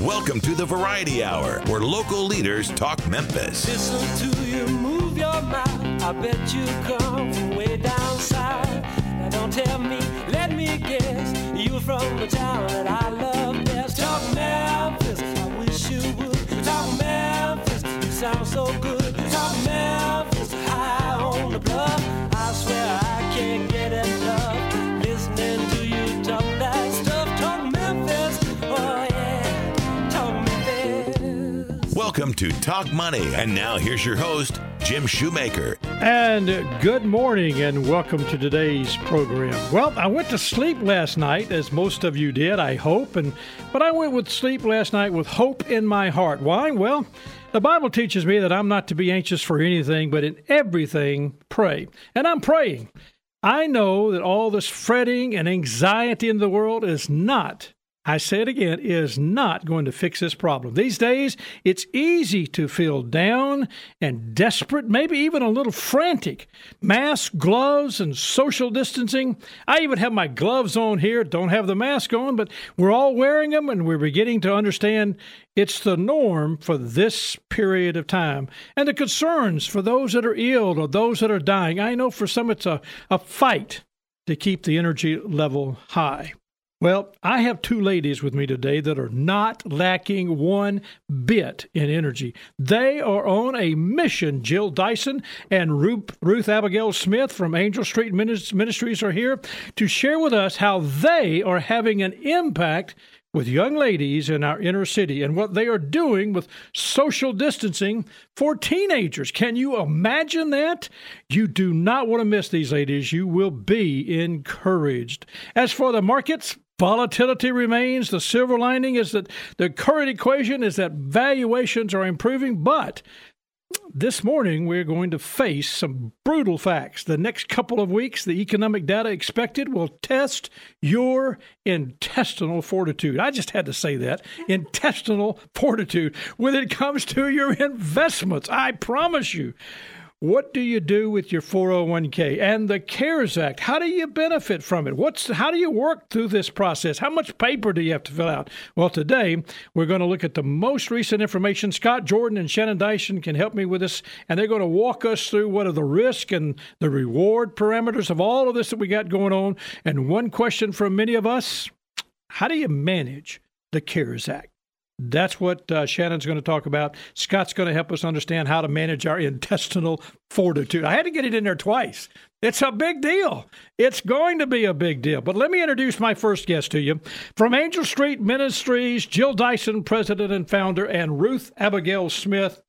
Welcome to the Variety Hour, where local leaders talk Memphis. Listen to you move your mouth. I bet you come from way down south. Now don't tell me, let me guess. You from the town that I love best. Talk Memphis, I wish you would. Talk Memphis, you sound so good. Talk Memphis, high on the bluff. I swear I To Talk Money. And now here's your host, Jim Shoemaker. And good morning and welcome to today's program. Well, I went to sleep last night, as most of you did, I hope, and but I went with sleep last night with hope in my heart. Why? Well, the Bible teaches me that I'm not to be anxious for anything, but in everything pray. And I'm praying. I know that all this fretting and anxiety in the world is not I say it again, is not going to fix this problem. These days, it's easy to feel down and desperate, maybe even a little frantic. Mask, gloves, and social distancing. I even have my gloves on here, don't have the mask on, but we're all wearing them and we're beginning to understand it's the norm for this period of time. And the concerns for those that are ill or those that are dying. I know for some it's a, a fight to keep the energy level high. Well, I have two ladies with me today that are not lacking one bit in energy. They are on a mission. Jill Dyson and Ruth Abigail Smith from Angel Street Ministries are here to share with us how they are having an impact with young ladies in our inner city and what they are doing with social distancing for teenagers. Can you imagine that? You do not want to miss these ladies. You will be encouraged. As for the markets, Volatility remains. The silver lining is that the current equation is that valuations are improving, but this morning we're going to face some brutal facts. The next couple of weeks, the economic data expected will test your intestinal fortitude. I just had to say that intestinal fortitude when it comes to your investments. I promise you. What do you do with your 401k and the CARES Act? How do you benefit from it? What's how do you work through this process? How much paper do you have to fill out? Well, today we're going to look at the most recent information. Scott Jordan and Shannon Dyson can help me with this, and they're going to walk us through what are the risk and the reward parameters of all of this that we got going on. And one question from many of us: How do you manage the CARES Act? That's what uh, Shannon's going to talk about. Scott's going to help us understand how to manage our intestinal fortitude. I had to get it in there twice. It's a big deal. It's going to be a big deal. But let me introduce my first guest to you. From Angel Street Ministries, Jill Dyson, president and founder, and Ruth Abigail Smith,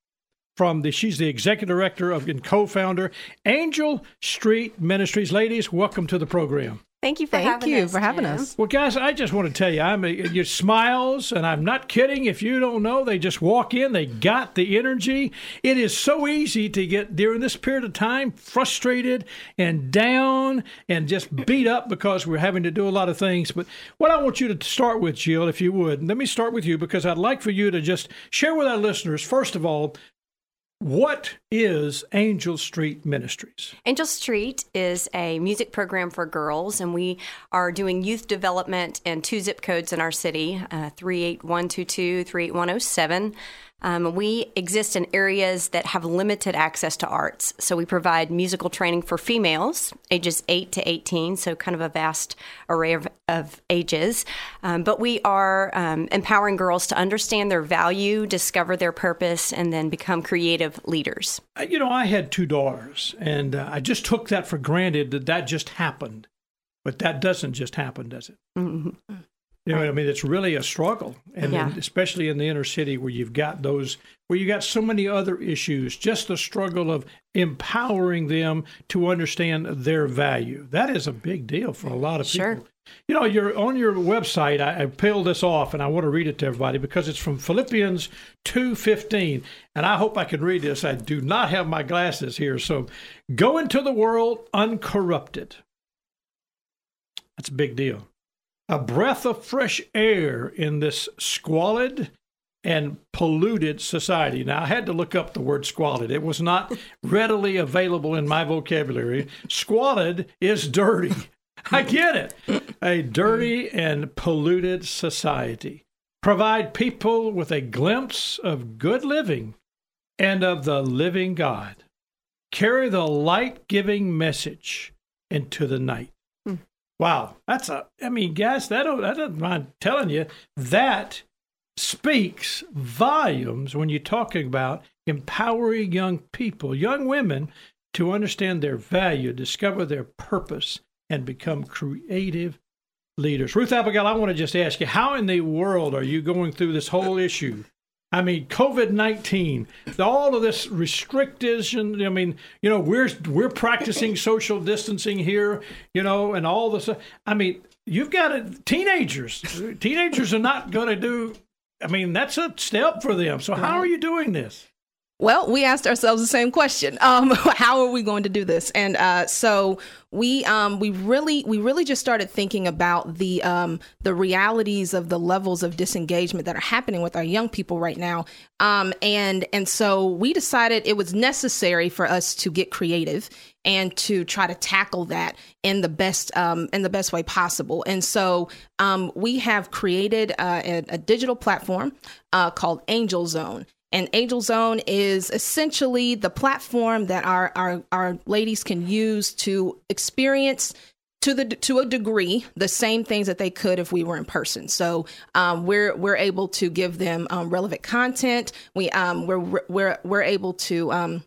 from the she's the executive director of and co-founder Angel Street Ministries. Ladies, welcome to the program. Thank you for Thank having you us. for having Jim. us. Well, guys, I just want to tell you, I'm a, your smiles, and I'm not kidding. If you don't know, they just walk in, they got the energy. It is so easy to get during this period of time frustrated and down and just beat up because we're having to do a lot of things. But what I want you to start with, Jill, if you would, let me start with you because I'd like for you to just share with our listeners, first of all, what is Angel Street Ministries? Angel Street is a music program for girls, and we are doing youth development in two zip codes in our city uh, 38122, 38107. Um, we exist in areas that have limited access to arts. So we provide musical training for females, ages 8 to 18, so kind of a vast array of, of ages. Um, but we are um, empowering girls to understand their value, discover their purpose, and then become creative leaders. You know, I had two daughters, and uh, I just took that for granted that that just happened. But that doesn't just happen, does it? Mhm. You know I mean? It's really a struggle, and Yeah. especially in the inner city where you've got those, where you got so many other issues. Just the struggle of empowering them to understand their value. That is a big deal for a lot of people. Sure. You know, you're on your website. I, I peeled this off, and I want to read it to everybody because it's from Philippians two fifteen, and I hope I can read this. I do not have my glasses here, so go into the world uncorrupted. That's a big deal a breath of fresh air in this squalid and polluted society. Now, I had to look up the word squalid. It was not readily available in my vocabulary. Squalid is dirty. I get it. A dirty and polluted society. provide people with a glimpse of good living and of the living God, carry the light giving message into the night. Wow, that's a, I mean, guys, that, that doesn't mind telling you, that speaks volumes when you're talking about empowering young people, young women, to understand their value, discover their purpose, and become creative leaders. Ruth Abigail, I want to just ask you, how in the world are you going through this whole issue? I mean, COVID nineteen, all of this restriction. I mean, you know, we're we're practicing social distancing here, you know, and all this. I mean, you've got a, teenagers. Teenagers are not going to do. I mean, that's a step for them. So, how are you doing this? Well, we asked ourselves the same question: um, How are we going to do this? And uh, so we um, we really we really just started thinking about the um, the realities of the levels of disengagement that are happening with our young people right now. Um, and and so we decided it was necessary for us to get creative and to try to tackle that in the best um, in the best way possible. And so um, we have created uh, a, a, digital platform uh, called Angel Zone. And Angel Zone is essentially the platform that our, our, our ladies can use to experience to the to a degree the same things that they could if we were in person. So um, we're we're able to give them um, relevant content. We um, we're we're we're able to um,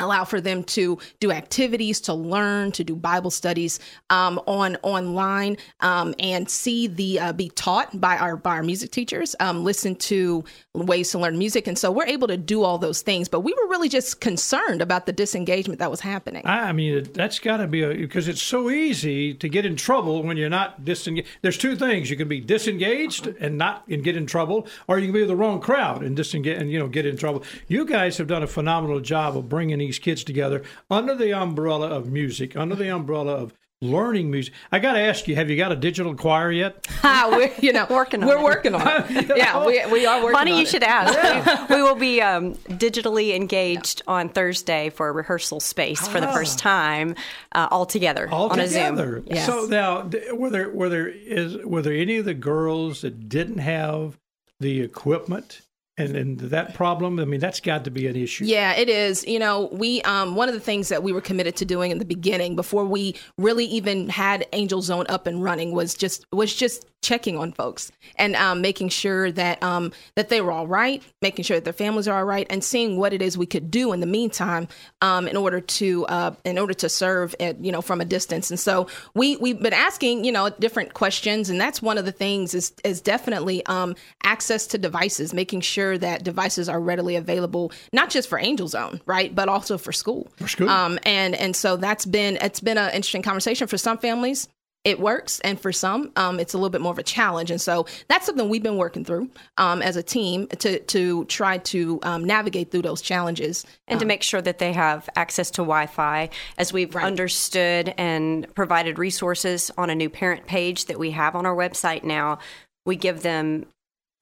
allow for them to do activities to learn to do bible studies um, on online um, and see the uh, be taught by our by our music teachers um, listen to ways to learn music. And so we're able to do all those things but we were really just concerned about the disengagement that was happening. I mean that's got to be because it's so easy to get in trouble when you're not disengaged there's two things you can be disengaged and not and get in trouble or you can be with the wrong crowd and disengage and you know get in trouble. You guys have done a phenomenal job of bringing these kids together under the umbrella of music, under the umbrella of learning music. I got to ask you, have you got a digital choir yet? we're you know working on we're it. working on it. yeah, we, we are working. Funny you it. should ask. Yeah. We, we, will be um, digitally engaged on Thursday for a rehearsal space ah. for the ah. first time, uh, all together all on together. a Zoom. Yes. So now, were there were there is were there any of the girls that didn't have the equipment? And, and that problem i mean that's got to be an issue. Yeah it is. You know we um, one of the things that we were committed to doing in the beginning before we really even had angel zone up and running was just was just checking on folks and um, making sure that um, that they were all right, making sure that their families are all right, and seeing what it is we could do in the meantime um, in order to uh, in order to serve at, you know from a distance. And so we we've been asking you know different questions, and that's one of the things is is definitely um, access to devices, making sure that devices are readily available, not just for Angel Zone, right, but also for school. For school. Um, and and so that's been it's been an interesting conversation for some families it works and for some um, it's a little bit more of a challenge. And so that's something we've been working through um, as a team to, to try to um, navigate through those challenges and to um, make sure that they have access to wi-fi. As we've right. understood and provided resources on a new parent page that we have on our website now we give them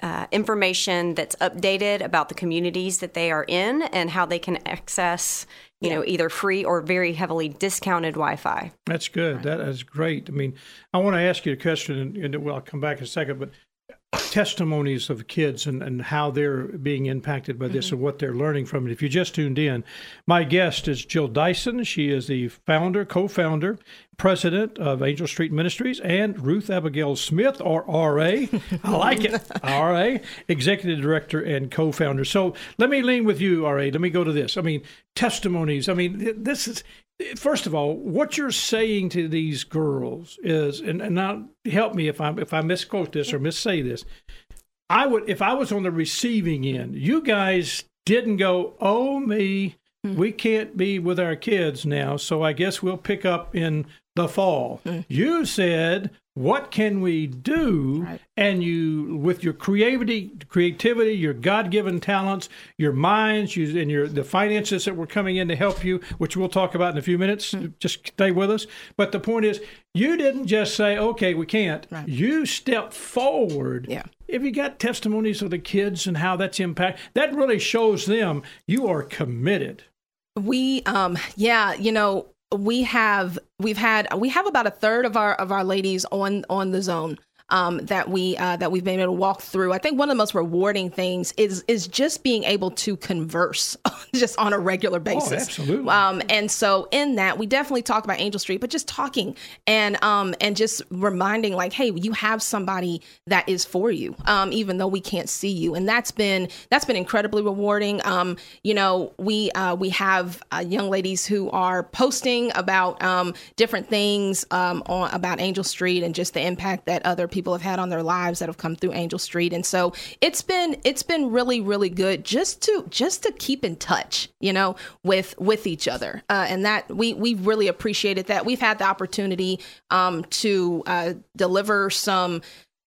uh, information that's updated about the communities that they are in and how they can access you yeah. know either free or very heavily discounted wi-fi that's good right. that is great i mean i want to ask you a question and, and well i'll come back in a second but testimonies of kids and, and how they're being impacted by this mm-hmm. and what they're learning from it. If you just tuned in, my guest is Jill Dyson. She is the founder, co founder, president of Angel Street Ministries, and Ruth Abigail Smith, or RA. I like it. RA, executive director and co founder. So let me lean with you, RA. Let me go to this. I mean, testimonies. I mean, this is first of all, what you're saying to these girls is, and, and now help me if I if I misquote this or missay this. I would, if I was on the receiving end, you guys didn't go, oh me, mm. we can't be with our kids now, so I guess we'll pick up in the fall. Mm. You said, what can we do right. and you with your creativity creativity your god-given talents your minds you, and your the finances that were coming in to help you which we'll talk about in a few minutes mm-hmm. just stay with us but the point is you didn't just say okay we can't right. you stepped forward yeah if you got testimonies of the kids and how that's impact that really shows them you are committed we um yeah you know we have we've had we have about a third of our of our ladies on on the zone um, that we uh, that we've been able to walk through. I think one of the most rewarding things is is just being able to converse just on a regular basis. Oh, absolutely. Um, and so in that, we definitely talk about Angel Street, but just talking and um, and just reminding like, hey, you have somebody that is for you, um, even though we can't see you, and that's been that's been incredibly rewarding. Um, you know, we uh, we have uh, young ladies who are posting about um, different things um, on about Angel Street and just the impact that other people have had on their lives that have come through Angel Street, and so it's been it's been really really good just to just to keep in touch, you know, with with each other, uh, and that we we really appreciated that. We've had the opportunity um, to uh, deliver some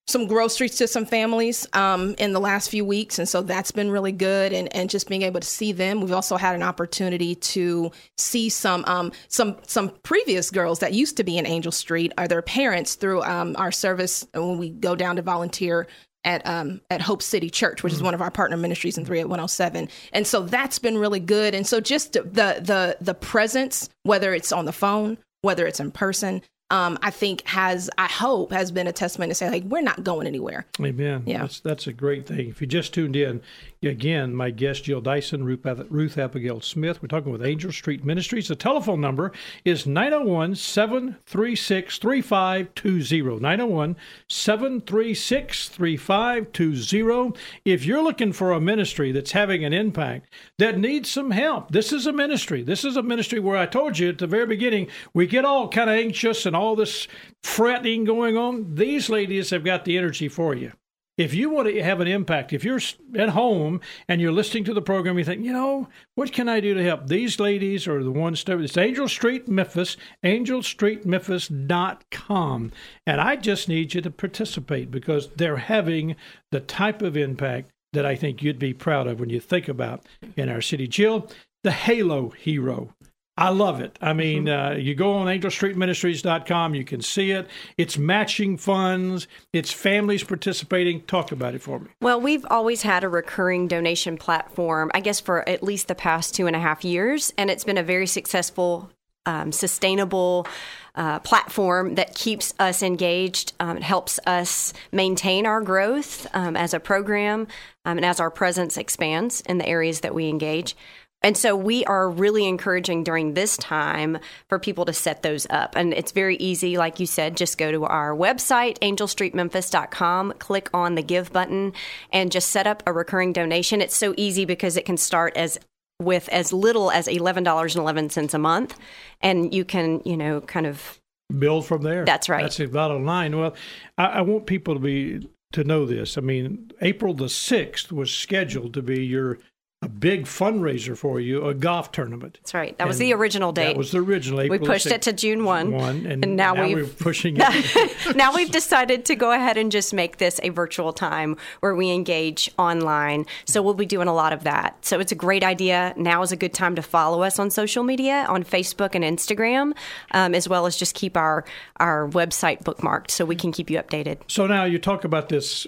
some groceries to some families um, in the last few weeks, and so that's been really good. And, and just being able to see them, we've also had an opportunity to see some um, some some previous girls that used to be in Angel Street or their parents through um, our service when we go down to volunteer at um, at Hope City Church, which is one of our partner ministries in 38107. And so that's been really good. And so just the the the presence, whether it's on the phone, whether it's in person, um, I think has, I hope, has been a testament to say, like, we're not going anywhere. Amen. Yeah. That's, that's a great thing. If you just tuned in, again, my guest, Jill Dyson, Ruth, Abigail Smith. We're talking with Angel Street Ministries. The telephone number is 901 736 3520. 901 736 3520. If you're looking for a ministry that's having an impact, that needs some help, this is a ministry. This is a ministry where I told you at the very beginning, we get all kind of anxious and all this fretting going on. These ladies have got the energy for you. If you want to have an impact, if you're at home and you're listening to the program, you think, you know, what can I do to help? These ladies are the ones it's Angel Street Memphis, angelstreetmemphis.com. And I just need you to participate because they're having the type of impact that I think you'd be proud of when you think about in our city. Jill, the Halo hero. I love it. I mean, uh, you go on angelstreetministries.com, you can see it. It's matching funds, it's families participating. Talk about it for me. Well, we've always had a recurring donation platform, I guess, for at least the past two and a half years, and it's been a very successful, um, sustainable. Uh, platform that keeps us engaged. Um, it helps us maintain our growth um, as a program um, and as our presence expands in the areas that we engage. And so we are really encouraging during this time for people to set those up. And it's very easy. Like you said, just go to our website, angelstreetmemphis.com, click on the give button, and just set up a recurring donation. It's so easy because it can start as with as little as $11.11 a month. And you can, you know, kind of build from there. That's right. That's the bottom line. Well, I, I want people to be to know this. I mean, April the 6th was scheduled to be your a big fundraiser for you, a golf tournament. That's right. That was the original date. That was the original. we pushed 6th. it to June 1. One, and, and now, now we've we're pushing it. now we've decided to go ahead and just make this a virtual time where we engage online. So we'll be doing a lot of that. So it's a great idea. Now is a good time to follow us on social media on Facebook and Instagram, um, as well as just keep our our website bookmarked so we can keep you updated. So now you talk about this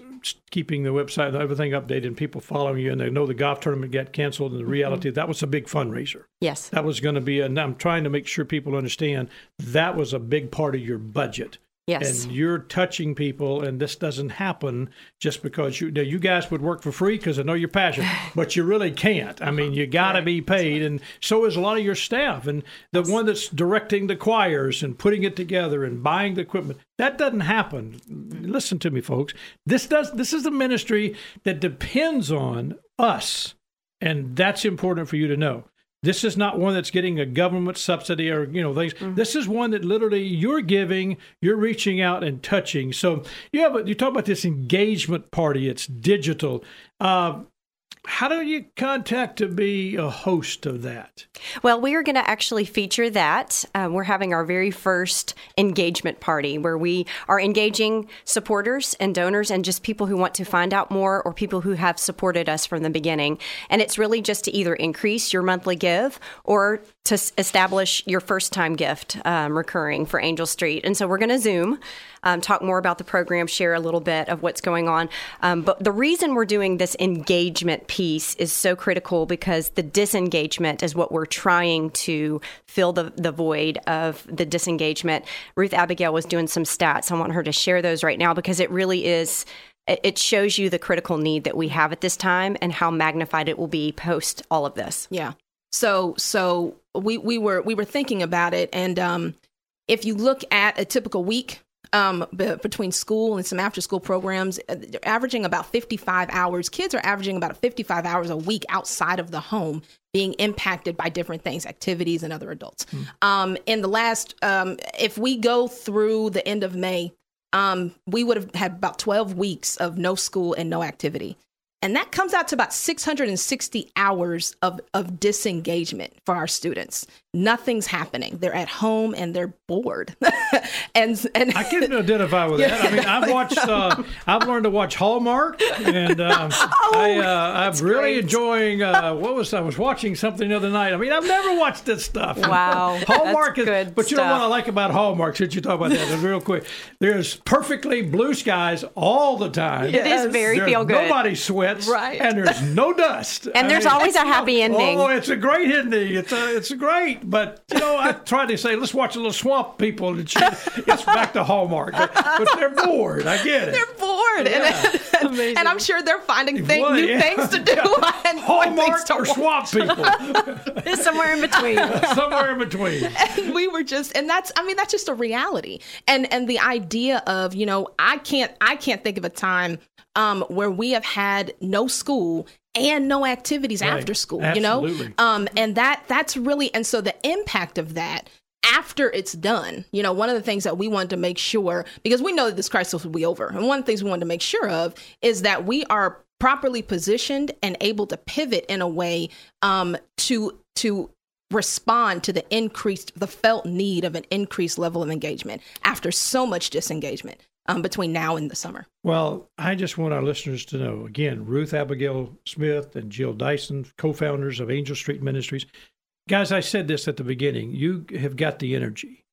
keeping the website and everything updated and people following you and they know the golf tournament got canceled and the mm-hmm. reality that was a big fundraiser. Yes. That was going to be and I'm trying to make sure people understand that was a big part of your budget. Yes. And you're touching people, and this doesn't happen just because you. Now, you guys would work for free because I know you're passionate, but you really can't. I mean, you got to be paid, and so is a lot of your staff. And the one that's directing the choirs and putting it together and buying the equipment, that doesn't happen. Listen to me, folks. This does. This is a ministry that depends on us, and that's important for you to know. This is not one that's getting a government subsidy or you know things. Mm-hmm. This is one that literally you're giving, you're reaching out and touching. So you have a, you talk about this engagement party. It's digital. Uh, how do you contact to be a host of that? Well, we are going to actually feature that. Um, we're having our very first engagement party where we are engaging supporters and donors and just people who want to find out more or people who have supported us from the beginning. And it's really just to either increase your monthly give or to establish your first time gift um, recurring for Angel Street. And so we're going to Zoom. Um, talk more about the program, share a little bit of what's going on. Um, but the reason we're doing this engagement piece is so critical because the disengagement is what we're trying to fill the, the void of the disengagement. Ruth Abigail was doing some stats. I want her to share those right now because it really is it shows you the critical need that we have at this time and how magnified it will be post all of this. Yeah. So so we we were we were thinking about it and um if you look at a typical week um, b- between school and some after school programs, uh, they're averaging about 55 hours. Kids are averaging about 55 hours a week outside of the home being impacted by different things, activities, and other adults. Mm. Um, in the last, um, if we go through the end of May, um, we would have had about 12 weeks of no school and no activity. And that comes out to about 660 hours of, of disengagement for our students. Nothing's happening. They're at home and they're bored. and and I can identify with that. I mean, I've watched. Uh, I've learned to watch Hallmark, and um, oh, I, uh, I'm really great. enjoying. Uh, what was I was watching something the other night. I mean, I've never watched this stuff. Wow, Hallmark is good. But you stuff. know what I like about Hallmark? Since you talk about that, real quick, there's perfectly blue skies all the time. It yes. is very there's feel good. Nobody sweats, right? And there's no dust. and I there's mean, always a happy ending. Oh, it's a great ending. It's a, it's a great. But you know, I tried to say, let's watch a little swamp people, and it's back to Hallmark. But, but, they're bored. I get it. They're bored, yeah. and, and, I'm sure they're finding thing, well, new yeah. things to do. and Hallmark or watch. swamp people. it's somewhere in between. somewhere in between. And we were just, and that's, I mean, that's just a reality. And and the idea of, you know, I can't, I can't think of a time um, where we have had no school and no activities right. after school Absolutely. you know um and that that's really and so the impact of that after it's done you know one of the things that we wanted to make sure because we know that this crisis will be over and one of the things we wanted to make sure of is that we are properly positioned and able to pivot in a way um to to respond to the increased the felt need of an increased level of engagement after so much disengagement um, between now and the summer. Well, I just want our listeners to know again, Ruth Abigail Smith and Jill Dyson, co founders of Angel Street Ministries. Guys, I said this at the beginning. You have got the energy.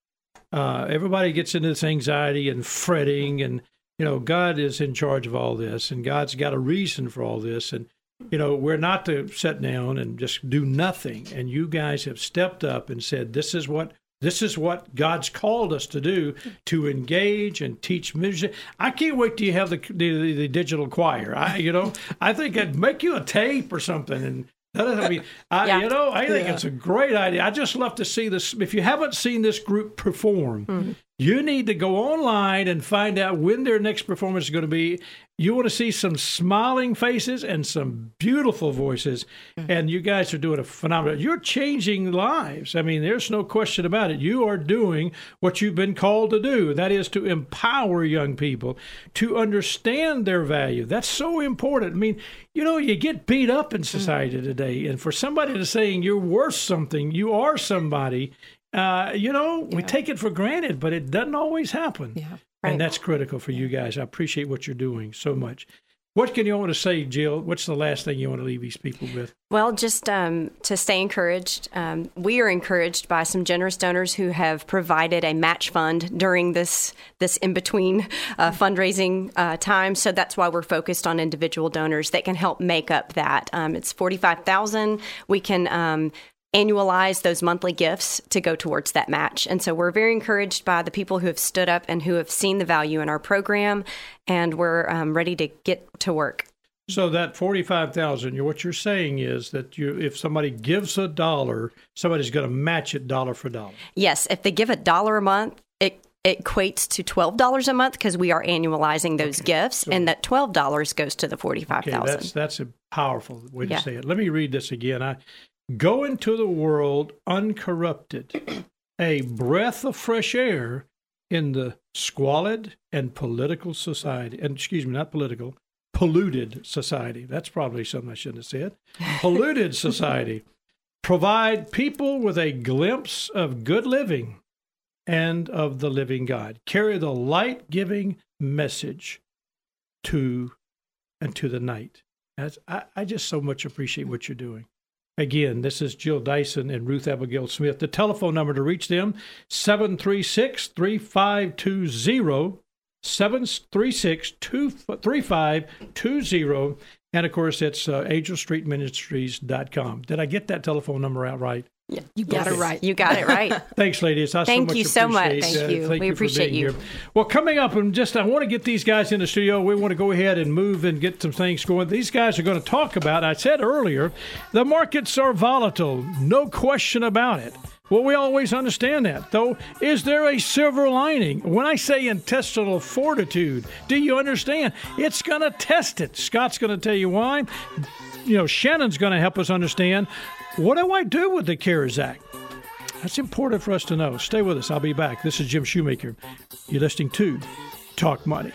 Uh, everybody gets into this anxiety and fretting, and, you know, God is in charge of all this, and God's got a reason for all this. And, you know, we're not to sit down and just do nothing. And you guys have stepped up and said, this is what this is what God's called us to do to engage and teach music. I can't wait till you have the the, the digital choir. I you know I think I'd make you a tape or something and. I mean, I, yeah. you know, I think yeah. it's a great idea. I just love to see this. If you haven't seen this group perform, mm-hmm. You need to go online and find out when their next performance is going to be you want to see some smiling faces and some beautiful voices. Mm-hmm. And you guys are doing a phenomenal. You're changing lives. I mean, there's no question about it. You are doing what you've been called to do. That is to empower young people to understand their value. That's so important. I mean, you know, you get beat up in mm. society mm-hmm. today, and for somebody to saying you're worth something, you are somebody. Uh, you know, yeah. we take it for granted, but it doesn't always happen. Yeah. Right. And that's critical for you guys. I appreciate what you're doing so much. What can you want to say, Jill? What's the last thing you want to leave these people with? Well, just um, to stay encouraged. Um, we are encouraged by some generous donors who have provided a match fund during this this in between uh, fundraising uh, time. So that's why we're focused on individual donors that can help make up that. Um, it's forty five thousand. We can um, annualize those monthly gifts to go towards that match. And so we're very encouraged by the people who have stood up and who have seen the value in our program, and we're um, ready to get to work. So that forty-five thousand, what you're saying is that you, if somebody gives a dollar, somebody's going to match it dollar for dollar. Yes, if they give a dollar a month, it it equates to twelve dollars a month because we are annualizing those okay. gifts, so, and that twelve dollars goes to the forty-five thousand. Okay, that's that's a powerful way yeah. to say it. Let me read this again. I Go into the world uncorrupted, a breath of fresh air in the squalid and political society. And excuse me, not political, polluted society. That's probably something I shouldn't have said. Polluted society. Provide people with a glimpse of good living and of the living God. Carry the light giving message to and to the night. I, I just so much appreciate what you're doing. Again, this is Jill Dyson and Ruth Abigail Smith. The telephone number to reach them, 736 3520. 736 3520. And of course, it's uh, angelstreetministries.com. Did I get that telephone number out right? You got it right. You got it right. Thanks, ladies. I Thank so you so much. Thank uh, you. thank We you appreciate you. here. Well, coming up, and just I want to get these guys in the studio. We want to go ahead and move and get some things going. These guys are going to talk about. I said earlier, the markets are volatile, no question about it. Well, we always understand that, though. Is there a silver lining? When I say intestinal fortitude, do you understand? It's going to test it. Scott's going to tell you why. You know, Shannon's going to help us understand. What do I do with the CARES Act? That's important for us to know. Stay with us. I'll be back. This is Jim Shoemaker. You're listening to Talk Money.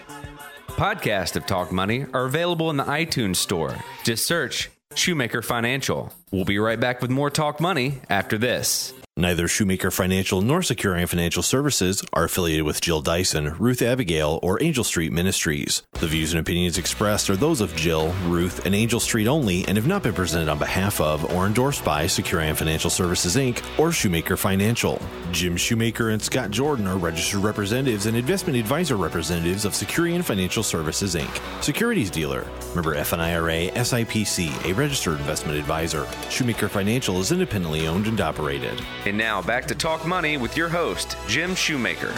Podcasts of Talk Money are available in the iTunes Store. Just search Shoemaker Financial. We'll be right back with more Talk Money after this. Neither Shoemaker Financial nor Securian Financial Services are affiliated with Jill Dyson, Ruth Abigail, or Angel Street Ministries. The views and opinions expressed are those of Jill, Ruth, and Angel Street only and have not been presented on behalf of or endorsed by Securian Financial Services Inc. or Shoemaker Financial. Jim Shoemaker and Scott Jordan are registered representatives and investment advisor representatives of Securian Financial Services Inc., securities dealer. Member FINRA SIPC, a registered investment advisor. Shoemaker Financial is independently owned and operated. And now back to Talk Money with your host, Jim Shoemaker.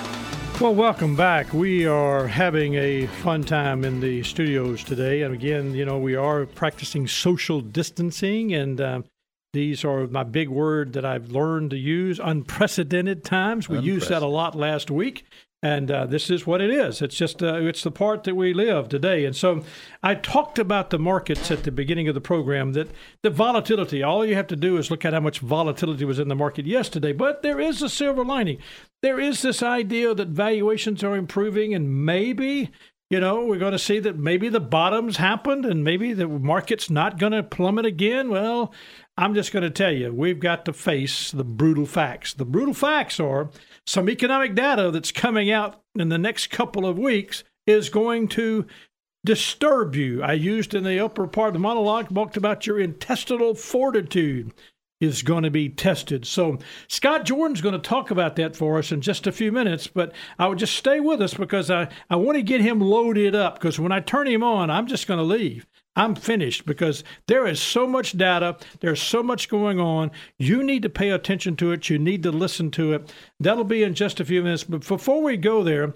Well, welcome back. We are having a fun time in the studios today. And again, you know, we are practicing social distancing. And um, these are my big word that I've learned to use unprecedented times. We used that a lot last week. And uh, this is what it is. It's just uh, it's the part that we live today. And so I talked about the markets at the beginning of the program. That the volatility. All you have to do is look at how much volatility was in the market yesterday. But there is a silver lining. There is this idea that valuations are improving, and maybe you know we're going to see that maybe the bottoms happened, and maybe the market's not going to plummet again. Well, I'm just going to tell you, we've got to face the brutal facts. The brutal facts are some economic data that's coming out in the next couple of weeks is going to disturb you. I used in the upper part of the monologue, talked about your intestinal fortitude is going to be tested. So Scott Jordan's going to talk about that for us in just a few minutes, but I would just stay with us because I, I want to get him loaded up because when I turn him on, I'm just going to leave. I'm finished because there is so much data, there's so much going on. You need to pay attention to it, you need to listen to it. That'll be in just a few minutes. But before we go there,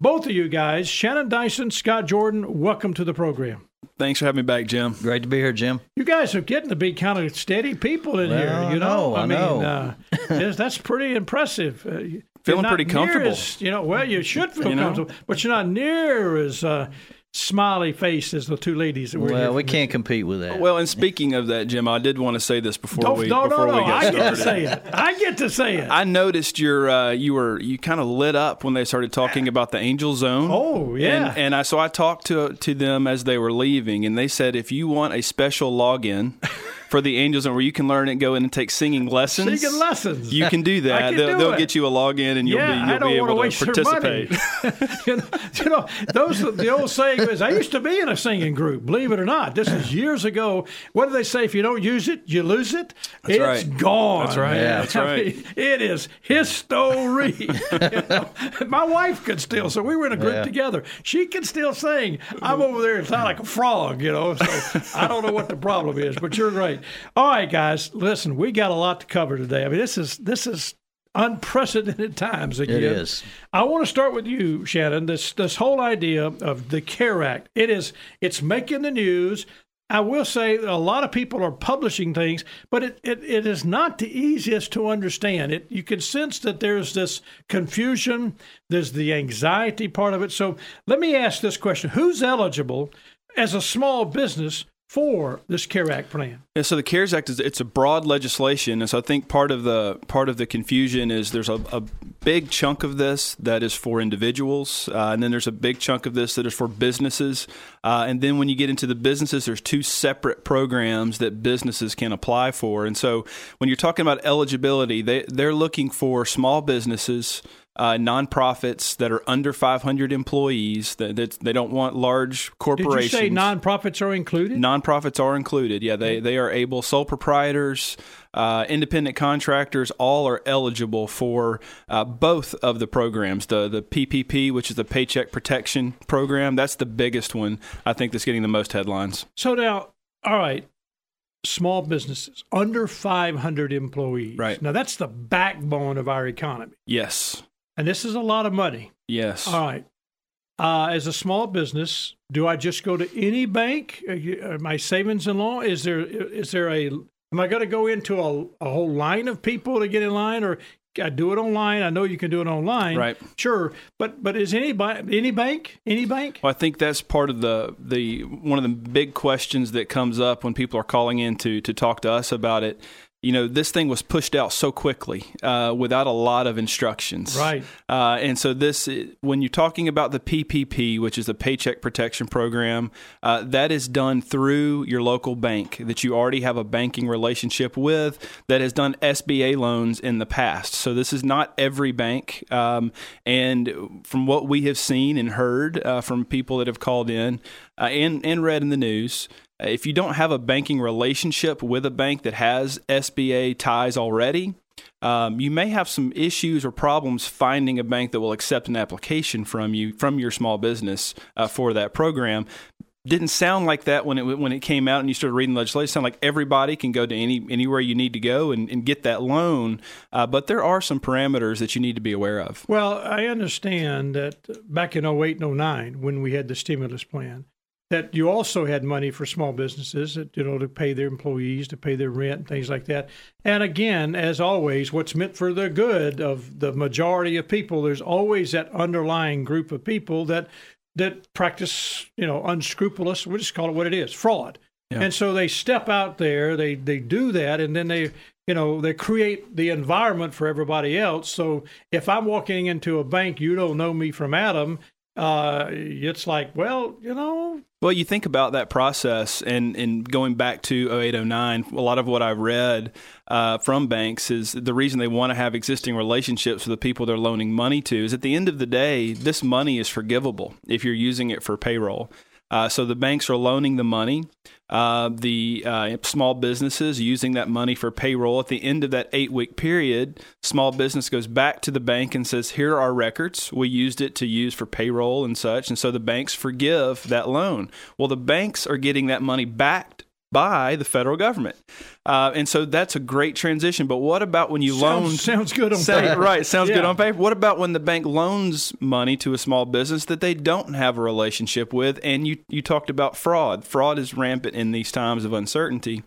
both of you guys, Shannon Dyson, Scott Jordan, welcome to the program. Thanks for having me back, Jim. Great to be here, Jim. You guys are getting to be kind of steady people in Well, here. You know, know, I mean, know. Uh, that's pretty impressive. Uh, Feeling pretty comfortable. as- you know, well, you should feel You know? comfortable, but you're not near as uh, smiley faced as the two ladies that were here. Well, we can't compete with that. Well, and speaking of that, Jim, I did want to say this before Don't, we no, before no, no. we got I get to started. say it. I get to say it. I noticed your uh, you were you kind of lit up when they started talking about the Angel Zone. Oh, yeah. and, and I so I talked to to them as they were leaving, and they said if you want a special login for the angels and where you can learn and go in and take singing lessons, Singing lessons. you can do I that. can they'll, do they'll it. get you a login, and you'll yeah, be you'll don't be able to waste to your participate. money. you, know, you know, those the old saying is, I used to be in a singing group. Believe it or not, this is years ago. What do they say? If you don't use it, you lose it. it's right. gone. That's right. Yeah, that's I right. mean, it is history. You know, My wife could still. So we were in a group Yeah. together. She can still sing. I'm over there and sound like a frog. You know. So I don't know what the problem is, but you're right. All right, guys, listen. We got a lot to cover today. I mean, this is this is unprecedented times again. is. I want to start with you, Shannon. This this whole idea of the CARE Act. It is it's making the news. I will say a lot of people are publishing things, but it, it, it is not the easiest to understand. It you can sense that there's this confusion, there's the anxiety part of it. So let me ask this question. Who's eligible as a small business for this CARE Act plan? Yeah, so the CARES Act is it's a broad legislation, and so I think part of the part of the confusion is there's a, a big chunk of this that is for individuals, uh, and then there's a big chunk of this that is for businesses, uh, and then when you get into the businesses, there's two separate programs that businesses can apply for, and so when you're talking about eligibility, they they're looking for small businesses. Uh, nonprofits that are under 500 employees. That, that they don't want large corporations. Did you say nonprofits are included? Nonprofits are included. Yeah, they, they are able, sole proprietors, uh, independent contractors, all are eligible for uh, both of the programs. The the PPP, which is the Paycheck Protection Program, that's the biggest one. I think that's getting the most headlines. So now, all right, small businesses under 500 employees. Right. Now that's the backbone of our economy, Yes. And this is a lot of money. Yes. All right. Uh, as a small business, do I just go to any bank? Uh, uh, my savings and loan is there? Is there a? Am I going to go into a, a whole line of people to get in line, or I do it online? I know you can do it online, Right. Sure, but but is any any bank any bank? Well, I think that's part of the the one of the big questions that comes up when people are calling in to to talk to us about it. You know, this thing was pushed out so quickly uh, without a lot of instructions, Right. Uh, and so this, when you're talking about the PPP, which is the Paycheck Protection Program, uh, that is done through your local bank that you already have a banking relationship with that has done SBA loans in the past. So this is not every bank, um, and from what we have seen and heard uh, from people that have called in uh, and and read in the news. Uh, If you don't have a banking relationship with a bank that has SBA ties already, um, you may have some issues or problems finding a bank that will accept an application from you from your small business uh, for that program. Didn't sound like that when it when it came out and you started reading legislation. It sounded like everybody can go to any anywhere you need to go and, and get that loan, uh, but there are some parameters that you need to be aware of. Well, I understand that back in 08 and 09, when we had the stimulus plan, that you also had money for small businesses, that, you know, to pay their employees, to pay their rent, and things like that. And again, as always, what's meant for the good of the majority of people, there's always that underlying group of people that that practice, you know, unscrupulous. We'll just call it what it is, fraud. And so they step out there, they they do that, and then they you know they create the environment for everybody else. So if I'm walking into a bank, you don't know me from Adam. Uh, it's like, well, you know, Well, you think about that process, and, and going back to 0809, a lot of what I've read uh, from banks is the reason they want to have existing relationships with the people they're loaning money to is at the end of the day, this money is forgivable if you're using it for payroll. Uh, so the banks are loaning the money. Uh, the uh, small businesses using that money for payroll at the end of that eight week period, small business goes back to the bank and says, "Here are our records. We used it to use for payroll and such." And so the banks forgive that loan. Well, the banks are getting that money backed by the federal government, uh, and so that's a great transition. But what about when you loan? sounds, good on Sound- paper. right, sounds good on paper. What about when the bank loans money to a small business that they don't have a relationship with? And you, you talked about fraud. Fraud is rampant in these times of uncertainty.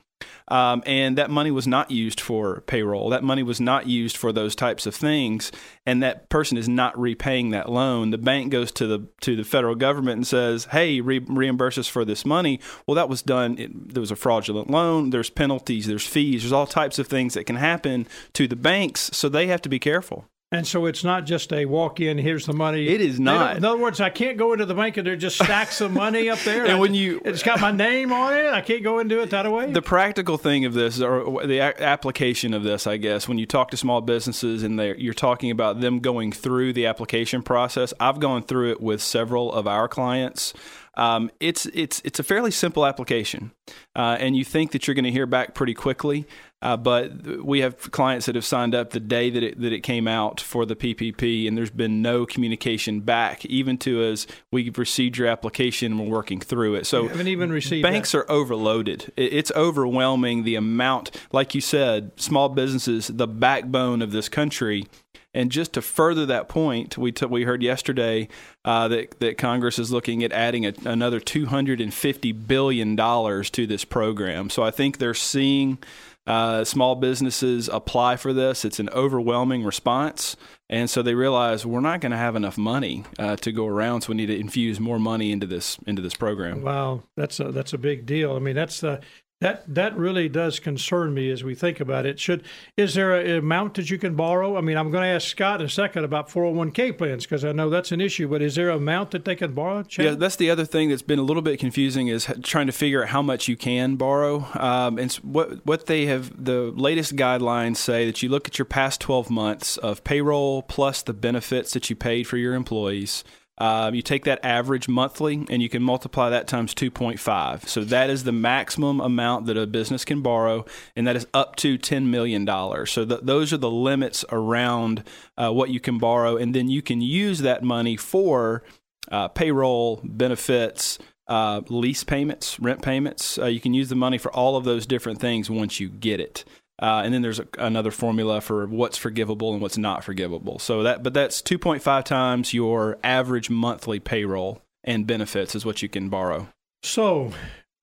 Um, and that money was not used for payroll. That money was not used for those types of things. And that person is not repaying that loan. The bank goes to the to the federal government and says, "Hey, re- reimburse us for this money." Well, that was done. It, there was a fraudulent loan. There's penalties. There's fees. There's all types of things that can happen to the banks. So they have to be careful. And so it's not just a walk in, here's the money. It is don't- In other words, I can't go into the bank and there's just stacks of money up there. And when you- it's got my name on it. I can't go into it that way. The practical thing of this, or the application of this, I guess, when you talk to small businesses and they're, you're talking about them going through the application process, I've gone through it with several of our clients. Um, it's it's it's a fairly simple application, uh, and you think that you're going to hear back pretty quickly. Uh, but we have clients that have signed up the day that it that it came out for the PPP, and there's been no communication back, even to us. we've received your application and we're working through it. So haven't even received banks that. are overloaded. It- It's overwhelming the amount. Like you said, small businesses, the backbone of this country. And just to further that point, we t- we heard yesterday uh, that that Congress is looking at adding a, another two hundred and fifty billion dollars to this program. So I think they're seeing uh, small businesses apply for this. It's an overwhelming response, and so they realize we're not going to have enough money uh, to go around. So we need to infuse more money into this into this program. Wow, that's a that's a big deal. I mean, that's the That that really does concern me as we think about it. Should is there a, amount that you can borrow? I mean, I'm going to ask Scott in a second about 401k plans because I know that's an issue. But is there an amount that they can borrow? Chad? Yeah, that's the other thing that's been a little bit confusing is trying to figure out how much you can borrow. Um, and what what they have the latest guidelines say that you look at your past 12 months of payroll plus the benefits that you paid for your employees. Um, you take that average monthly and you can multiply that times 2.5. So that is the maximum amount that a business can borrow, and that is up to $10 million. So th- those are the limits around uh, what you can borrow, and then you can use that money for uh, payroll, benefits, uh, lease payments, rent payments. Uh, you can use the money for all of those different things once you get it. Uh, and then there's a, another formula for what's forgivable and what's not forgivable. So that, but that's 2.5 times your average monthly payroll and benefits is what you can borrow. So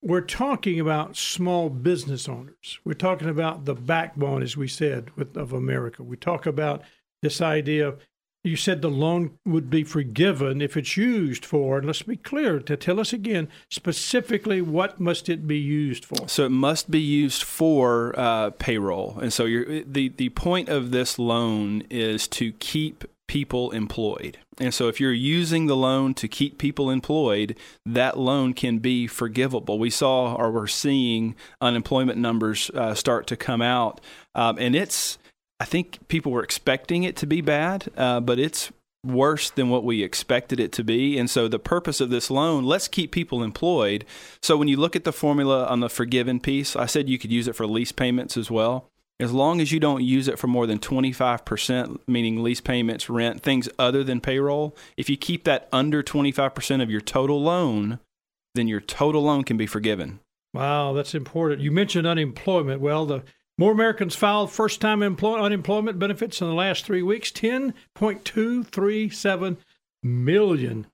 we're talking about small business owners. We're talking about the backbone, as we said, with, of America. We talk about this idea. You said the loan would be forgiven if it's used for, and let's be clear to tell us again specifically what must it be used for. So it must be used for uh, payroll, and so the the point of this loan is to keep people employed. And so if you're using the loan to keep people employed, that loan can be forgivable. We saw or we're seeing unemployment numbers uh, start to come out, um, and it's I think people were expecting it to be bad, uh, but it's worse than what we expected it to be. And so the purpose of this loan, let's keep people employed. So when you look at the formula on the forgiven piece, I said you could use it for lease payments as well. As long as you don't use it for more than 25%, meaning lease payments, rent, things other than payroll, if you keep that under 25% of your total loan, then your total loan can be forgiven. Wow, that's important. You mentioned unemployment. Well, the more Americans filed first time employ- unemployment benefits in the last three weeks 10.237 million.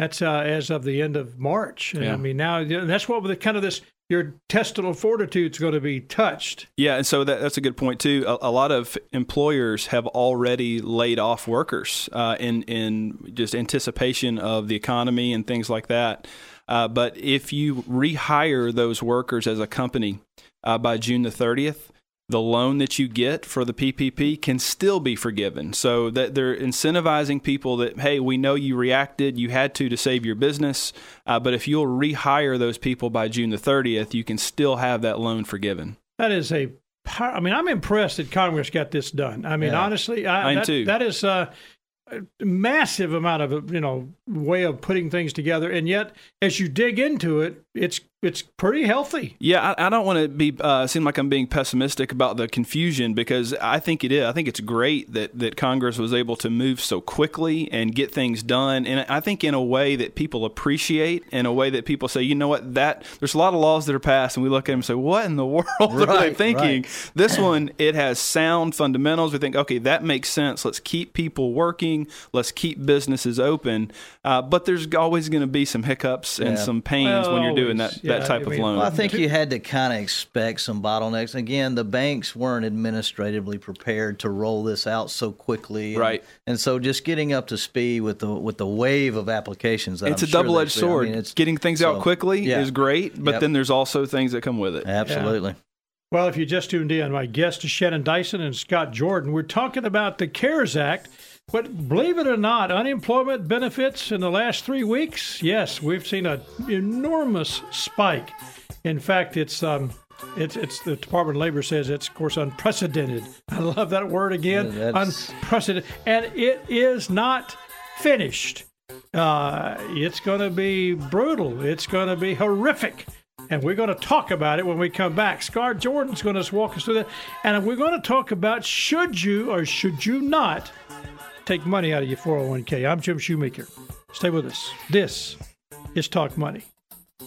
That's uh, as of the end of March. And Yeah. I mean, now that's what the kind of this your intestinal fortitude is going to be touched. Yeah, and so that, that's a good point too. A, a lot of employers have already laid off workers uh, in in just anticipation of the economy and things like that. Uh, but if you rehire those workers as a company uh, by June the thirtieth, the loan that you get for the PPP can still be forgiven. So that they're incentivizing people that, hey, we know you reacted, you had to to save your business, uh, but if you'll rehire those people by June the 30th, you can still have that loan forgiven. That is a, I mean, I'm impressed that Congress got this done. I mean, Yeah. honestly, I, Mine that, too. that is uh, a massive amount of you know way of putting things together, and yet as you dig into it, it's it's pretty healthy. Yeah, I, I don't want to be uh, seem like I'm being pessimistic about the confusion because I think it is. I think it's great that that Congress was able to move so quickly and get things done, and I think in a way that people appreciate, in a way that people say, you know what, that there's a lot of laws that are passed, and we look at them and say, what in the world are they thinking? right. This one, it has sound fundamentals. We think, okay, that makes sense. Let's keep people working. Let's keep businesses open. Uh, but there's always going to be some hiccups and Yeah. some pains when you're doing that, yeah, that type I of mean, loan. Well, I think you had to kind of expect some bottlenecks. Again, the banks weren't administratively prepared to roll this out so quickly, and, Right. And so, just getting up to speed with the with the wave of applications. That it's I'm a sure double edged there's. I sword. mean, it's- Getting things so, out quickly yeah. is great, but Yep. then there's also things that come with it. Absolutely. Well, if you just tuned in, my guest is Shannon Dyson and Scott Jordan. We're talking about the CARES Act. But believe it or not, unemployment benefits in the last three weeks, yes, we've seen an enormous spike. In fact, it's um, it's it's the Department of Labor says it's of course unprecedented. I love that word again, Yeah, unprecedented, and it is not finished. Uh, it's going to be brutal. It's going to be horrific. And we're going to talk about it when we come back. Scott Jordan's going to walk us through that. And we're going to talk about should you or should you not take money out of your 401k. I'm Jim Shoemaker. Stay with us. This is Talk Money.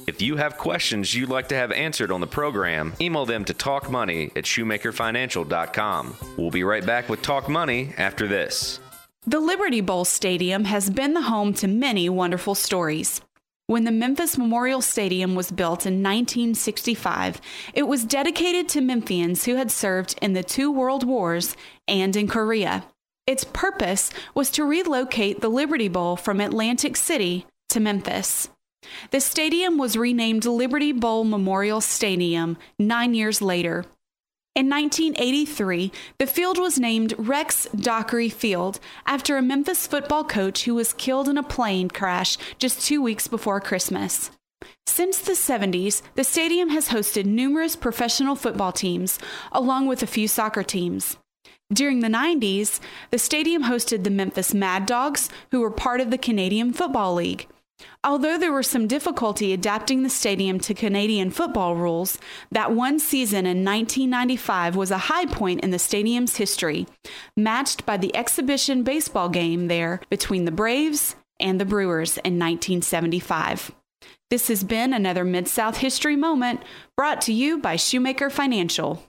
If you have questions you'd like to have answered on the program, email them to talkmoney at shoemakerfinancial.com. We'll be right back with Talk Money after this. The Liberty Bowl Stadium has been the home to many wonderful stories. When the Memphis Memorial Stadium was built in 1965, it was dedicated to Memphians who had served in the two world wars and in Korea. Its purpose was to relocate the Liberty Bowl from Atlantic City to Memphis. The stadium was renamed Liberty Bowl Memorial Stadium nine years later. In 1983, the field was named Rex Dockery Field after a Memphis football coach who was killed in a plane crash just two weeks before Christmas. Since the 70s, the stadium has hosted numerous professional football teams, along with a few soccer teams. During the 90s, the stadium hosted the Memphis Mad Dogs, who were part of the Canadian Football League. Although there was some difficulty adapting the stadium to Canadian football rules, that one season in 1995 was a high point in the stadium's history, matched by the exhibition baseball game there between the Braves and the Brewers in 1975. This has been another Mid South History Moment brought to you by Shoemaker Financial.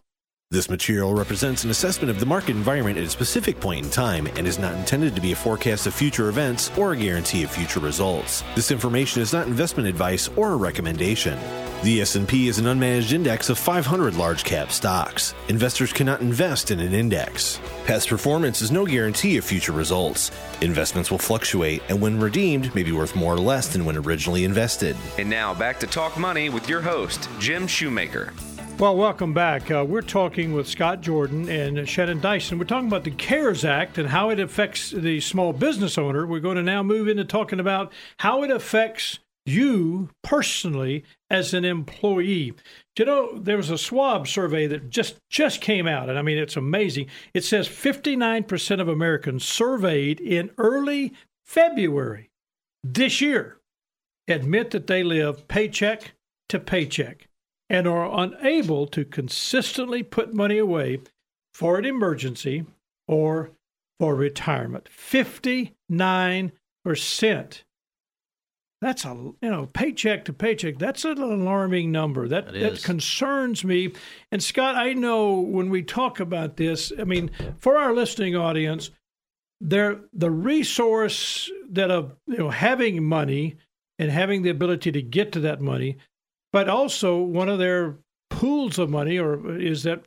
This material represents an assessment of the market environment at a specific point in time and is not intended to be a forecast of future events or a guarantee of future results. This information is not investment advice or a recommendation. The S&P is an unmanaged index of 500 large cap stocks. Investors cannot invest in an index. Past performance is no guarantee of future results. Investments will fluctuate and when redeemed may be worth more or less than when originally invested. And now back to Talk Money with your host, Jim Shoemaker. Well, welcome back. Uh, we're talking with Scott Jordan and Shannon Dyson. We're talking about the CARES Act and how it affects the small business owner. We're going to now move into talking about how it affects you personally as an employee. You know, there was a Schwab survey that just just came out, and I mean it's amazing. It says 59% of Americans surveyed in early February this year admit that they live paycheck to paycheck and are unable to consistently put money away for an emergency or for retirement. 59%. That's a you know paycheck to paycheck. That's an alarming number. That That concerns me. And Scott, I know when we talk about this, I mean, for our listening audience, there the resource that of you know having money and having the ability to get to that money, but also one of their pools of money or is that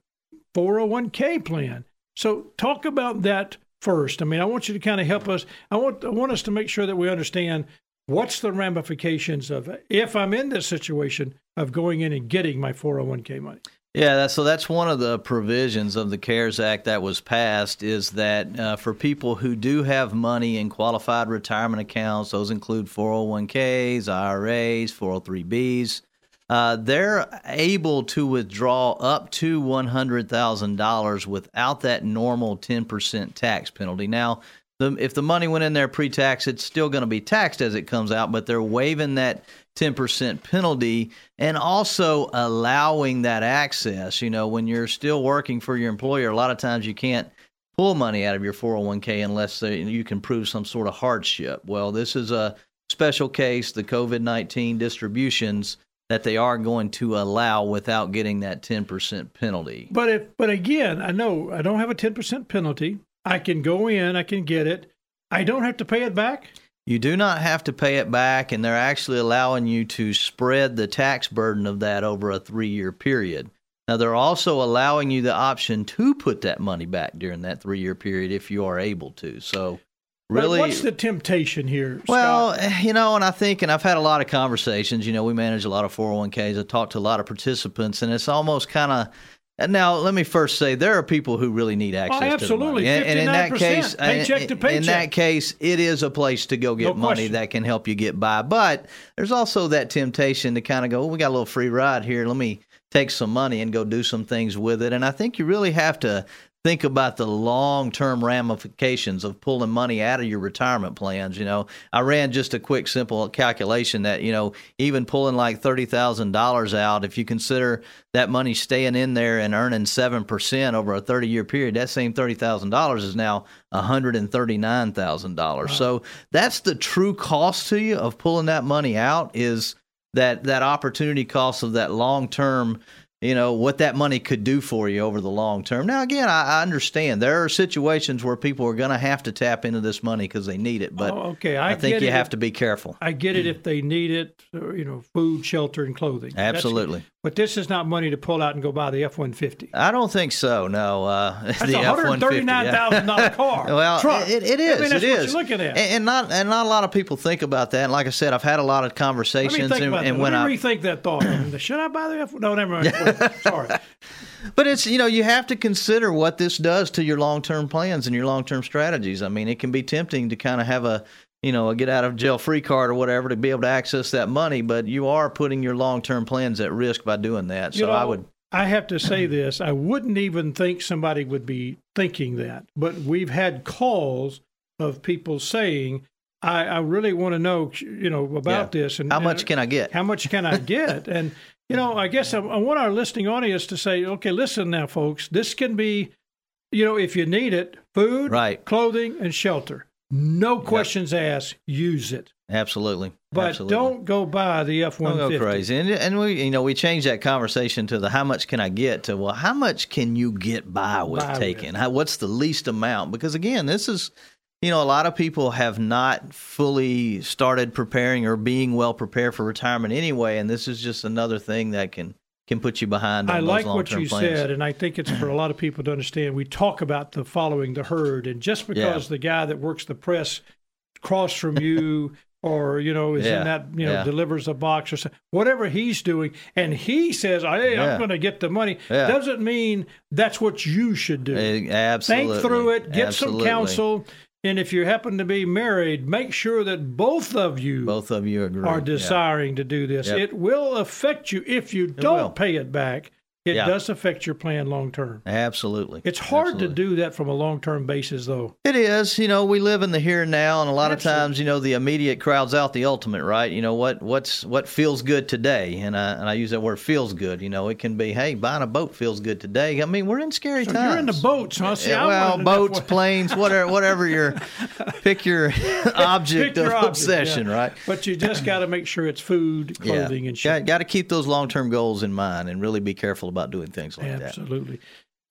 401k plan. So talk about that first. I mean, I want you to kind of help us. I want I want us to make sure that we understand what's the ramifications of if I'm in this situation of going in and getting my 401k money. Yeah, so that's one of the provisions of the CARES Act that was passed is that uh, for people who do have money in qualified retirement accounts, those include 401ks, IRAs, 403bs, uh, they're able to withdraw up to $100,000 without that normal 10% tax penalty. Now, the, if the money went in there pre-tax, it's still going to be taxed as it comes out, but they're waiving that 10% penalty and also allowing that access. You know, when you're still working for your employer, a lot of times you can't pull money out of your 401k unless they, you can prove some sort of hardship. Well, this is a special case, the COVID 19 distributions that they are going to allow without getting that 10% penalty. But if but again, I know I don't have a 10% penalty. I can go in, I can get it. I don't have to pay it back. You do not have to pay it back, and they're actually allowing you to spread the tax burden of that over a three year period. Now, they're also allowing you the option to put that money back during that three year period if you are able to. So, Really. what's the temptation here? Well, Scott? you know, and I think, and I've had a lot of conversations. You know, we manage a lot of 401ks. I talked to a lot of participants, and it's almost kind of. And now, let me first say there are people who really need access to the Oh, absolutely. money. And, and in that 59%, case, paycheck to in that case, it is a place to go get No money question. that can help you get by. But there's also that temptation to kind of go, well, we got a little free ride here. Let me take some money and go do some things with it. And I think you really have to think about the long term ramifications of pulling money out of your retirement plans. You know, I ran just a quick, simple calculation that, you know, even pulling like $30,000 out, if you consider that money staying in there and earning 7% over a 30 year period, that same $30,000 is now $139,000. So that's the true cost to you of pulling that money out is that that opportunity cost of that long term you know what that money could do for you over the long term now again i, I understand there are situations where people are going to have to tap into this money because they need it but Oh, okay, I think you have to be careful I get it if they need it, uh, you know, food, shelter, and clothing. Absolutely. But this is not money to pull out and go buy the F one fifty. I don't think so. No, uh, That's the a hundred thirty nine thousand dollar car. Well, truck. it, it is. I mean, that's it what is. You're looking at. And, and not and not a lot of people think about that. And like I said, I've had a lot of conversations. and, and when I rethink that thought. Should I buy the F? No, never mind. Sorry. But it's you know you have to consider what this does to your long term plans and your long term strategies. I mean, it can be tempting to kind of have a you know a get out of jail free card or whatever to be able to access that money, but you are putting your long term plans at risk by doing that. So You know, I would. I have to say this. I wouldn't even think somebody would be thinking that, but we've had calls of people saying, "I, I really want to know, you know, about Yeah. this and How much uh, can I get? How much can I get?" and you know, I guess I, I want our listening audience to say, "Okay, listen now, folks. This can be, you know, if you need it, food, Right. clothing, and shelter. No questions asked. Use it." Absolutely. But Absolutely. don't go buy the F one Don't go crazy. And and we you know we changed that conversation to the how much can I get to well how much can you get by with with. taking? How, what's the least amount? Because again, this is you know a lot of people have not fully started preparing or being well prepared for retirement anyway, and this is just another thing that can can put you behind. I like what you plans. said, and I think it's for a lot of people to understand. We talk about the following the herd, and just because Yeah. the guy that works the press across from you, or you know, is Yeah. in that you know Yeah. delivers a box or something, whatever he's doing, and he says, "Hey. I'm going to get the money," doesn't mean that's what you should do. Eh, Absolutely. Think through it, get Absolutely. some counsel, and if you happen to be married, make sure that both of you Both of you agree. are Yeah. desiring to do this. Yep. It will affect you if you don't will. pay it back. It Yeah. does affect your plan long term. Absolutely. It's hard Absolutely. to do that from a long term basis, though. It is. You know, we live in the here and now, and a lot Absolutely. of times, you know, the immediate crowds out the ultimate, right? You know what what's what feels good today, and I and I use that word feels good. You know, it can be, hey, buying a boat feels good today. I mean, we're in scary So times. you're in the boats, huh? See, Yeah, well, wanted to know boats, planes, whatever, whatever your pick your object Pick your of object, obsession, yeah. right? But you just got to make sure it's food, clothing, and shit. got, got to keep those long term goals in mind, and really be careful about doing things like that. Absolutely.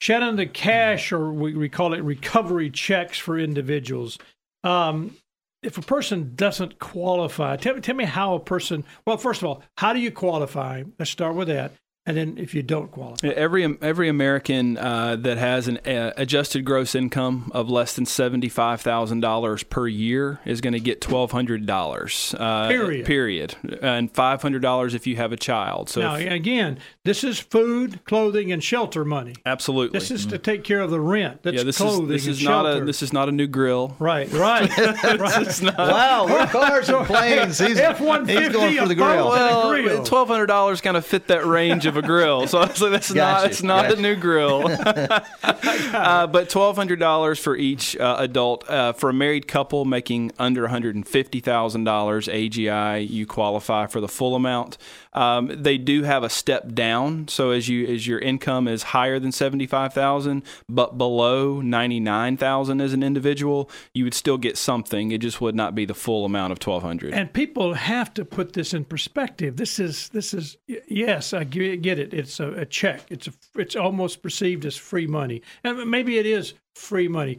Shannon, the cash, or we, we call it recovery checks for individuals. Um, if a person doesn't qualify, tell, tell me how a person, well, first of all, how do you qualify? Let's start with that. And then if you don't qualify. Every every American uh, that has an uh, adjusted gross income of less than seventy five thousand dollars per year is going to get twelve hundred dollars. Uh, Period. Period. And five hundred dollars if you have a child. So now, if- again, this is food, clothing, and shelter money. absolutely. This is to take care of the rent. That's yeah, this clothing is this and is not shelter. a this is not a new grill. right, right, right. Not. Wow, we're cars and planes. He's, going for the grill. Well, twelve hundred dollars kind of fit that range of a grill, so I was like, "That's not it's not gotcha. a new grill." uh, but twelve hundred dollars for each uh, adult uh, for a married couple making under one hundred and fifty thousand dollars AGI, you qualify for the full amount. Um, they do have a step down, so as you as your income is higher than seventy five thousand, but below ninety nine thousand as an individual, you would still get something. It just would not be the full amount of twelve hundred. And people have to put this in perspective. This is this is yes, I get it. It's a, a check. It's a it's almost perceived as free money, and maybe it is free money.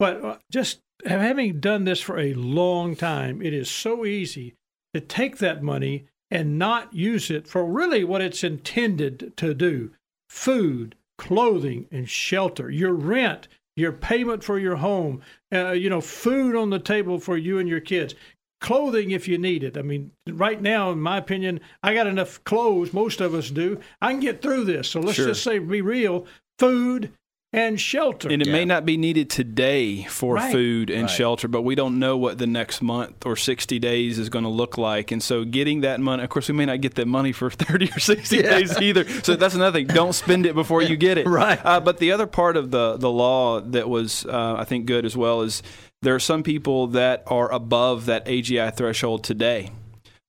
But uh, just having done this for a long time, it is so easy to take that money and not use it for really what it's intended to do: food, clothing, and shelter. Your rent, your payment for your home, uh, you know, food on the table for you and your kids clothing if you need it. I mean, right now, in my opinion, I got enough clothes. Most of us do. I can get through this. So let's Sure. just say, be real: food and shelter. And it Yeah. may not be needed today for Right. food and Right. shelter, but we don't know what the next month or 60 days is going to look like. And so getting that money, of course, we may not get that money for 30 or 60 days either. So that's another thing. Don't spend it before you get it. Right. Uh, but the other part of the, the law that was, uh, I think, good as well is there are some people that are above that AGI threshold today.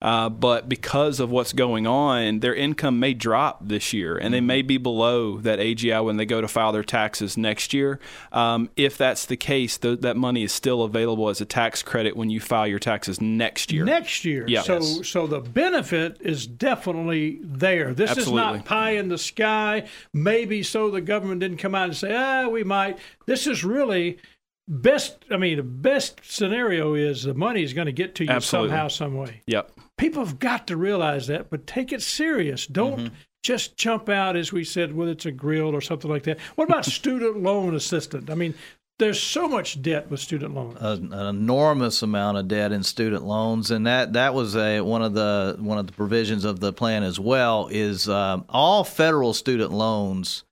Uh, but because of what's going on, their income may drop this year, and they may be below that AGI when they go to file their taxes next year. Um, if that's the case, th- that money is still available as a tax credit when you file your taxes next year. Next year, Yeah. so Yes. so the benefit is definitely there. This is not pie in the sky. Maybe so the government didn't come out and say, ah, we might. This is really best. I mean, the best scenario is the money is going to get to you Absolutely. somehow, some way. Yep. People have got to realize that, but take it serious. Don't Mm-hmm. just jump out as we said, whether it's a grill or something like that. What about student loan assistance? I mean, there's so much debt with student loans. An, an enormous amount of debt in student loans, and that that was a one of the one of the provisions of the plan as well. Is um, all federal student loans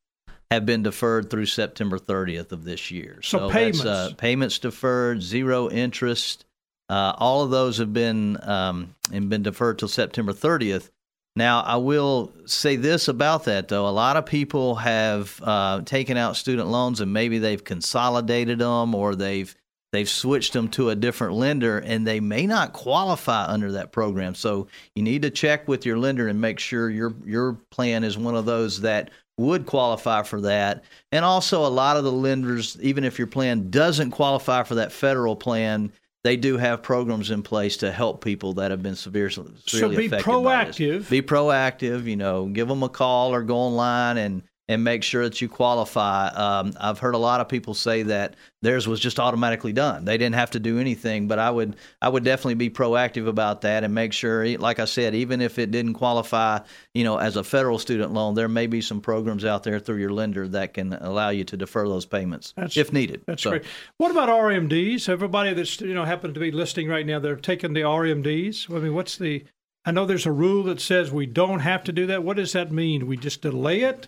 have been deferred through September 30th of this year. So payments. That's, uh, payments deferred, zero interest. Uh, all of those have been um, and been deferred till September 30th. Now, I will say this about that, though. A lot of people have uh, taken out student loans and maybe they've consolidated them or they've they've switched them to a different lender and they may not qualify under that program. So you need to check with your lender and make sure your your plan is one of those that would qualify for that. And also a lot of the lenders even if your plan doesn't qualify for that federal plan, they do have programs in place to help people that have been severely, severely so be affected by this. proactive. Be proactive. You know, give them a call or go online and and make sure that you qualify. Um, I've heard a lot of people say that theirs was just automatically done; they didn't have to do anything. But I would I would definitely be proactive about that and make sure, like I said, even if it didn't qualify, you know, as a federal student loan, there may be some programs out there through your lender that can allow you to defer those payments That's- if needed. That's So- great. What about RMDs? Everybody that's you know happened to be listening right now, they're taking the RMDs. I mean, what's the? I know there's a rule that says we don't have to do that. What does that mean? We just delay it?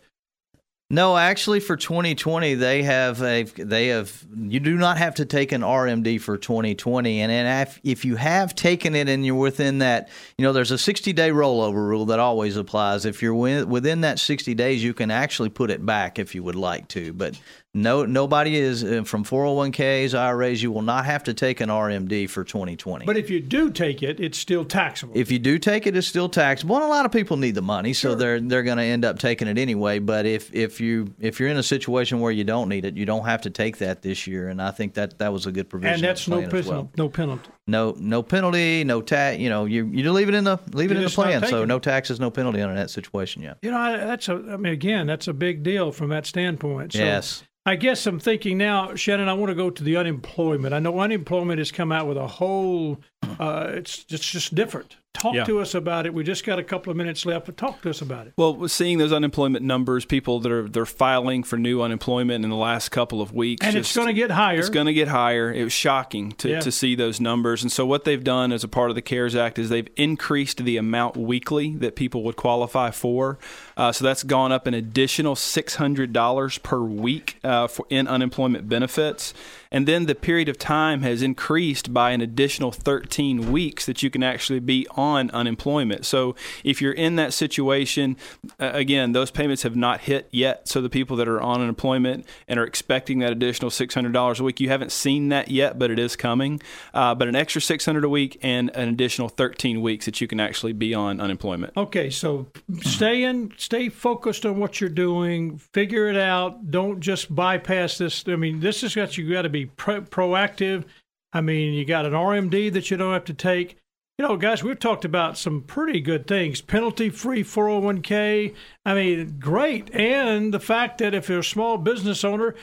No, actually, for 2020, they have a they have you do not have to take an RMD for 2020, and then if, if you have taken it and you're within that, you know, there's a 60 day rollover rule that always applies. If you're wi- within that 60 days, you can actually put it back if you would like to, but no, nobody is uh, from 401ks, IRAs. You will not have to take an RMD for 2020. But if you do take it, it's still taxable. If you do take it, it's still taxable. And a lot of people need the money, so they're they're going to end up taking it anyway. But if if you if you're in a situation where you don't need it, you don't have to take that this year. And I think that that was a good provision. and that's no penalty. well. No penalty. No no penalty, no tax. You know, you you leave it in the leave it You're in the plan. So no taxes, no penalty under that situation. Yeah. You know, I, that's a. I mean, again, that's a big deal from that standpoint. So Yes. I guess I'm thinking now, Shannon. I want to go to the unemployment. I know unemployment has come out with a whole. Uh, it's just just different. Talk Yeah. to us about it. We just got a couple of minutes left, but talk to us about it. Well, we're seeing those unemployment numbers, people that are they're filing for new unemployment in the last couple of weeks, And it's going to get higher. It's going to get higher. It was shocking to, Yeah. to see those numbers. And so, what they've done as a part of the CARES Act is they've increased the amount weekly that people would qualify for. Uh, so, that's gone up an additional $600 per week uh, for, in unemployment benefits. And then the period of time has increased by an additional 13 weeks that you can actually be on unemployment. So, if you're in that situation, uh, again, those payments have not hit yet. So, the people that are on unemployment and are expecting that additional $600 a week, you haven't seen that yet, but it is coming. Uh, but an extra 600 a week and an additional 13 weeks that you can actually be on unemployment. Okay, so stay in, stay focused on what you're doing. Figure it out. Don't just bypass this. I mean, this has got you got to be pro- proactive. I mean, you got an RMD that you don't have to take. You know, guys, we've talked about some pretty good things. Penalty free 401k. I mean, great. And the fact that if you're a small business owner,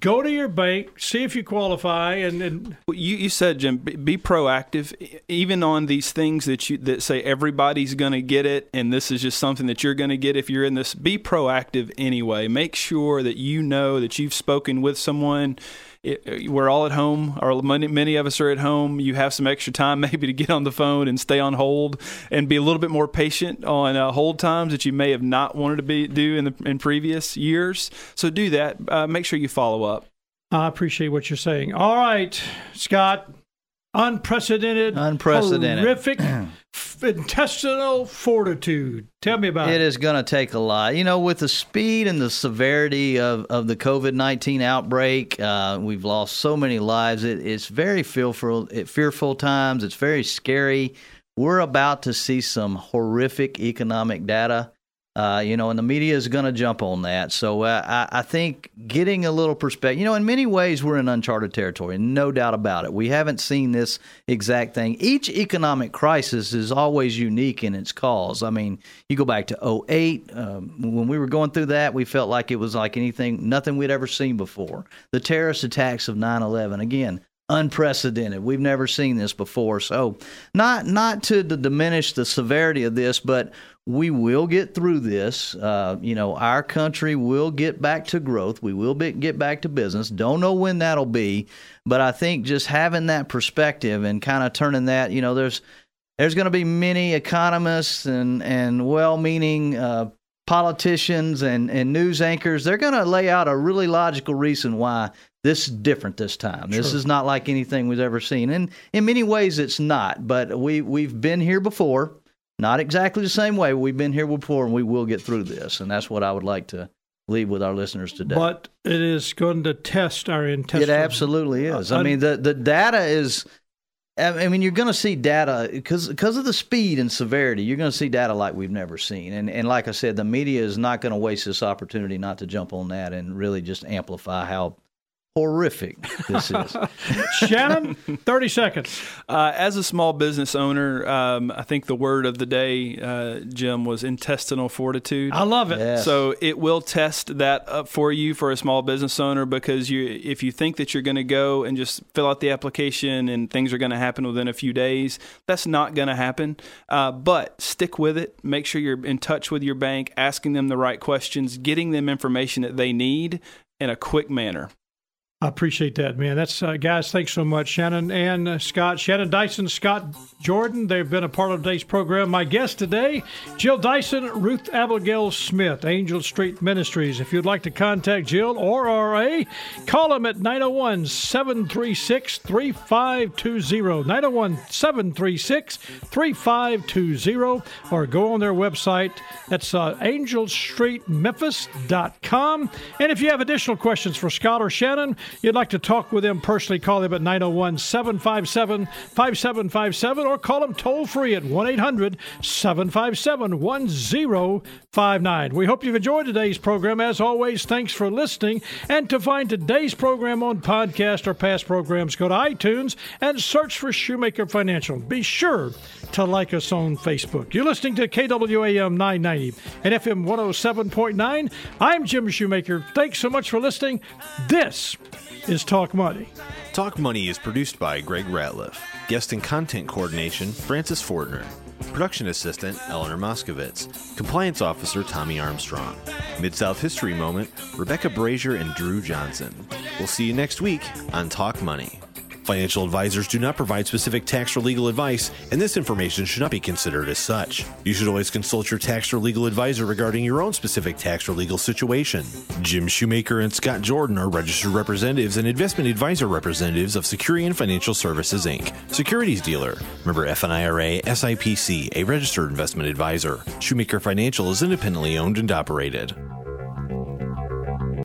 go to your bank, see if you qualify, and, and You, you said, Jim, be, be proactive, even on these things that you that say everybody's going to get it, and this is just something that you're going to get if you're in this. Be proactive anyway. Make sure that you know that you've spoken with someone. It, we're all at home, or many, many of us are at home. You have some extra time maybe to get on the phone and stay on hold, and be a little bit more patient on uh, hold times that you may have not wanted to be do in the in previous years. So do that. Uh, make sure you follow up. I appreciate what you're saying. All right, Scott. Unprecedented, Unprecedented. horrific intestinal fortitude. Tell me about It it. is going to take a lot. You know, with the speed and the severity of, of the COVID 19 outbreak, uh, we've lost so many lives. It, it's very fearful, it, fearful times. It's very scary. We're about to see some horrific economic data. Uh, you know, and the media is going to jump on that. So uh, I, I think getting a little perspective, you know, in many ways, we're in uncharted territory, no doubt about it. We haven't seen this exact thing. Each economic crisis is always unique in its cause. I mean, you go back to 08, um, when we were going through that, we felt like it was like anything, nothing we'd ever seen before. The terrorist attacks of 9 11, again, unprecedented. We've never seen this before. So, not not to diminish the severity of this, but we will get through this. Uh, you know, our country will get back to growth. We will be, get back to business. Don't know when that'll be, but I think just having that perspective and kind of turning that, you know, there's there's going to be many economists and and well-meaning uh, politicians and and news anchors. They're going to lay out a really logical reason why this is different this time. This is not like anything we've ever seen, and in many ways, it's not. But we we've been here before. Not exactly the same way. We've been here before, and we will get through this. And that's what I would like to leave with our listeners today. But it is going to test our intestines. It absolutely is. I Uh, mean, the the data is. I I mean, you're going to see data because because of the speed and severity. You're going to see data like we've never seen, and and like I said, the media is not going to waste this opportunity not to jump on that and really just amplify how horrific this is. Shannon, 30 seconds. Uh, as a small business owner, um, I think the word of the day, uh, Jim, was intestinal fortitude. I love it. Yes. So it will test that up for you for a small business owner because you, if you think that you're going to go and just fill out the application and things are going to happen within a few days, that's not going to happen. Uh, but stick with it. Make sure you're in touch with your bank, asking them the right questions, getting them information that they need in a quick manner. I appreciate that, man. That's uh, guys. Thanks so much, Shannon and uh, Scott. Shannon Dyson, Scott Jordan. They've been a part of today's program. My guest today, Jill Dyson, Ruth Abigail Smith, Angel Street Ministries. If you'd like to contact Jill or RA, call them at 901 736 3520. 901 736 3520. Or go on their website. That's uh, angelstreetmemphis.com. And if you have additional questions for Scott or Shannon, you'd like to talk with them personally, call them at 901 757 5757 or call them toll free at 1 800 757 1059. We hope you've enjoyed today's program. As always, thanks for listening. And to find today's program on podcast or past programs, go to iTunes and search for Shoemaker Financial. Be sure to like us on Facebook. You're listening to KWAM 990 and FM 107.9. I'm Jim Shoemaker. Thanks so much for listening. This is Talk Money. Talk Money is produced by Greg Ratliff. Guest and content coordination, Francis Fortner. Production assistant, Eleanor Moskovitz. Compliance officer, Tommy Armstrong. Mid South History Moment, Rebecca Brazier and Drew Johnson. We'll see you next week on Talk Money. Financial advisors do not provide specific tax or legal advice, and this information should not be considered as such. You should always consult your tax or legal advisor regarding your own specific tax or legal situation. Jim Shoemaker and Scott Jordan are registered representatives and investment advisor representatives of Security and Financial Services Inc., securities dealer. Member FINRA SIPC, a registered investment advisor. Shoemaker Financial is independently owned and operated.